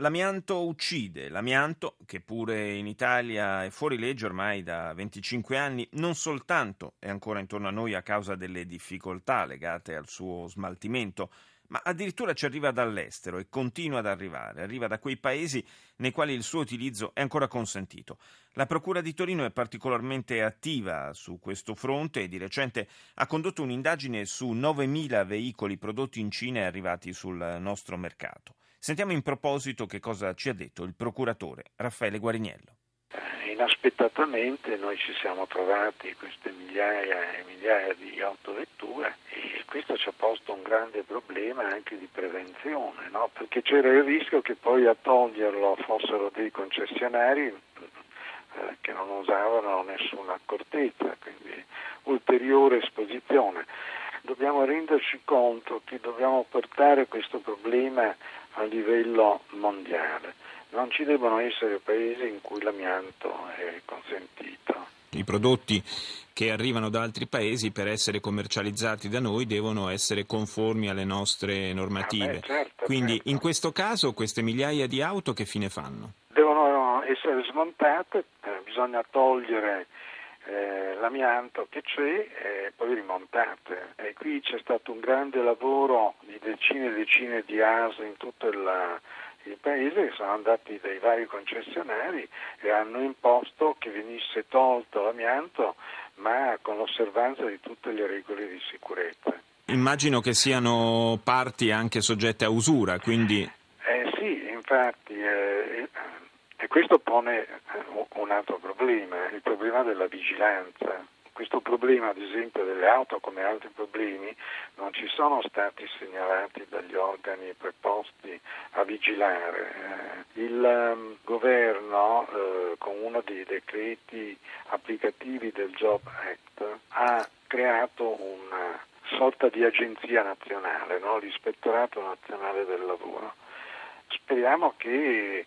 L'amianto uccide, l'amianto che pure in Italia è fuori legge ormai da 25 anni, non soltanto è ancora intorno a noi a causa delle difficoltà legate al suo smaltimento, ma addirittura ci arriva dall'estero e continua ad arrivare, arriva da quei paesi nei quali il suo utilizzo è ancora consentito. La Procura di Torino è particolarmente attiva su questo fronte e di recente ha condotto un'indagine su 9.000 veicoli prodotti in Cina e arrivati sul nostro mercato. Sentiamo in proposito che cosa ci ha detto il procuratore Raffaele Guariniello inaspettatamente noi ci siamo trovati queste migliaia e migliaia di autovetture e questo ci ha posto un grande problema anche di prevenzione, no? perché c'era il rischio che poi a toglierlo fossero dei concessionari eh, che non usavano nessuna accortezza, quindi ulteriore esposizione. Dobbiamo renderci conto che dobbiamo portare questo problema a livello mondiale non ci devono essere paesi in cui l'amianto è consentito. I prodotti che arrivano da altri paesi per essere commercializzati da noi devono essere conformi alle nostre normative. Ah beh, certo, Quindi certo. in questo caso queste migliaia di auto che fine fanno? Devono essere smontate, eh, bisogna togliere eh, l'amianto che c'è e poi rimontate. E qui c'è stato un grande lavoro di decine e decine di AS in tutto il il paese che sono andati dai vari concessionari e hanno imposto che venisse tolto l'amianto ma con l'osservanza di tutte le regole di sicurezza. Immagino che siano parti anche soggette a usura, quindi... Eh sì, infatti, eh, e questo pone eh, un altro problema, il problema della vigilanza questo problema, ad esempio, delle auto come altri problemi, non ci sono stati segnalati dagli organi preposti a vigilare. Il um, governo, eh, con uno dei decreti applicativi del Job Act, ha creato una sorta di agenzia nazionale, no? l'ispettorato nazionale del lavoro. Speriamo che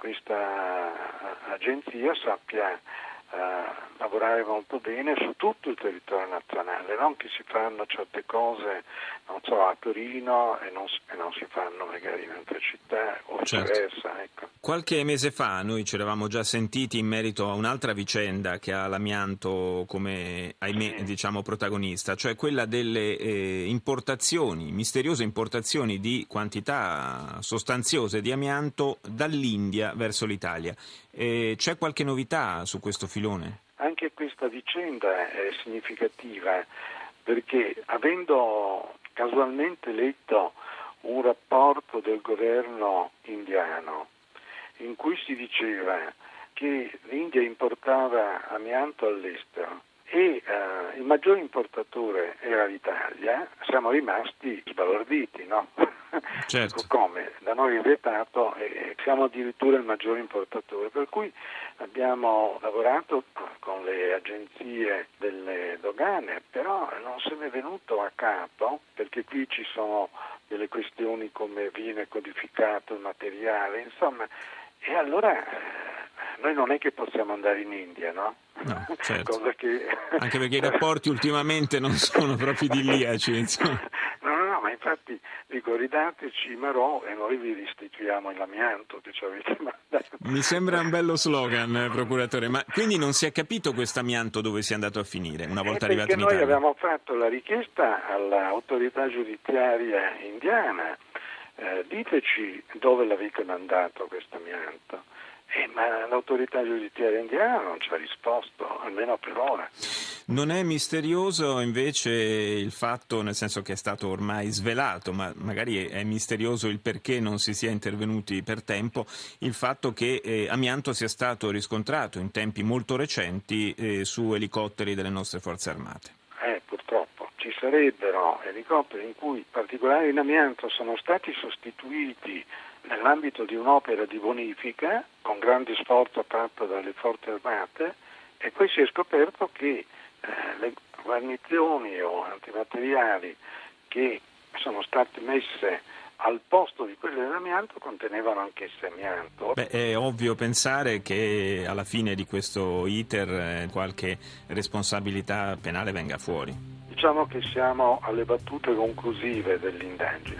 questa agenzia sappia uh, lavorare molto bene su tutto il territorio nazionale, non che si fanno certe cose, non so, a Torino e non, e non si fanno magari in altre città o certo. viceversa. Ecco. Qualche mese fa noi ci eravamo già sentiti in merito a un'altra vicenda che ha l'amianto come, ahimè, Sì. diciamo, protagonista, cioè quella delle eh, importazioni, misteriose importazioni di quantità sostanziose di amianto dall'India verso l'Italia. Eh, c'è qualche novità su questo filone? Anche questa vicenda è significativa perché avendo casualmente letto un rapporto del governo indiano in cui si diceva che l'India importava amianto all'estero e eh, il maggior importatore era l'Italia, siamo rimasti sbalorditi, no? Certo. Come? Da noi è vietato e siamo addirittura il maggior importatore, per cui abbiamo lavorato con le agenzie delle dogane, però non se ne è venuto a capo, perché qui ci sono delle questioni come viene codificato il materiale, insomma, e allora eh, noi non è che possiamo andare in India, no? No, certo. Che... Anche perché i rapporti ultimamente non sono proprio idilliaci. Insomma. No, no, no, ma infatti dico ridateci marò e noi vi restituiamo l'amianto che ci avete mandato. Mi sembra un bello slogan, eh, procuratore, ma quindi non si è capito questo amianto dove sia andato a finire una volta Eh, arrivato in noi Italia? abbiamo fatto la richiesta all'autorità giudiziaria indiana, eh, diteci dove l'avete mandato questo amianto. Eh, ma l'autorità giudiziaria indiana non ci ha risposto, almeno per ora. Non è misterioso invece il fatto, nel senso che è stato ormai svelato, ma magari è misterioso il perché non si sia intervenuti per tempo, il fatto che eh, amianto sia stato riscontrato in tempi molto recenti eh, su elicotteri delle nostre forze armate. Eh, purtroppo ci sarebbero elicotteri in cui particolari in amianto sono stati sostituiti nell'ambito di un'opera di bonifica con grande sforzo fatto dalle forze armate e poi si è scoperto che eh, le guarnizioni o antimateriali che sono state messe al posto di quelle dell'amianto contenevano anch'esse amianto. Beh, è ovvio pensare che alla fine di questo iter eh, qualche responsabilità penale venga fuori. Diciamo che siamo alle battute conclusive dell'indagine.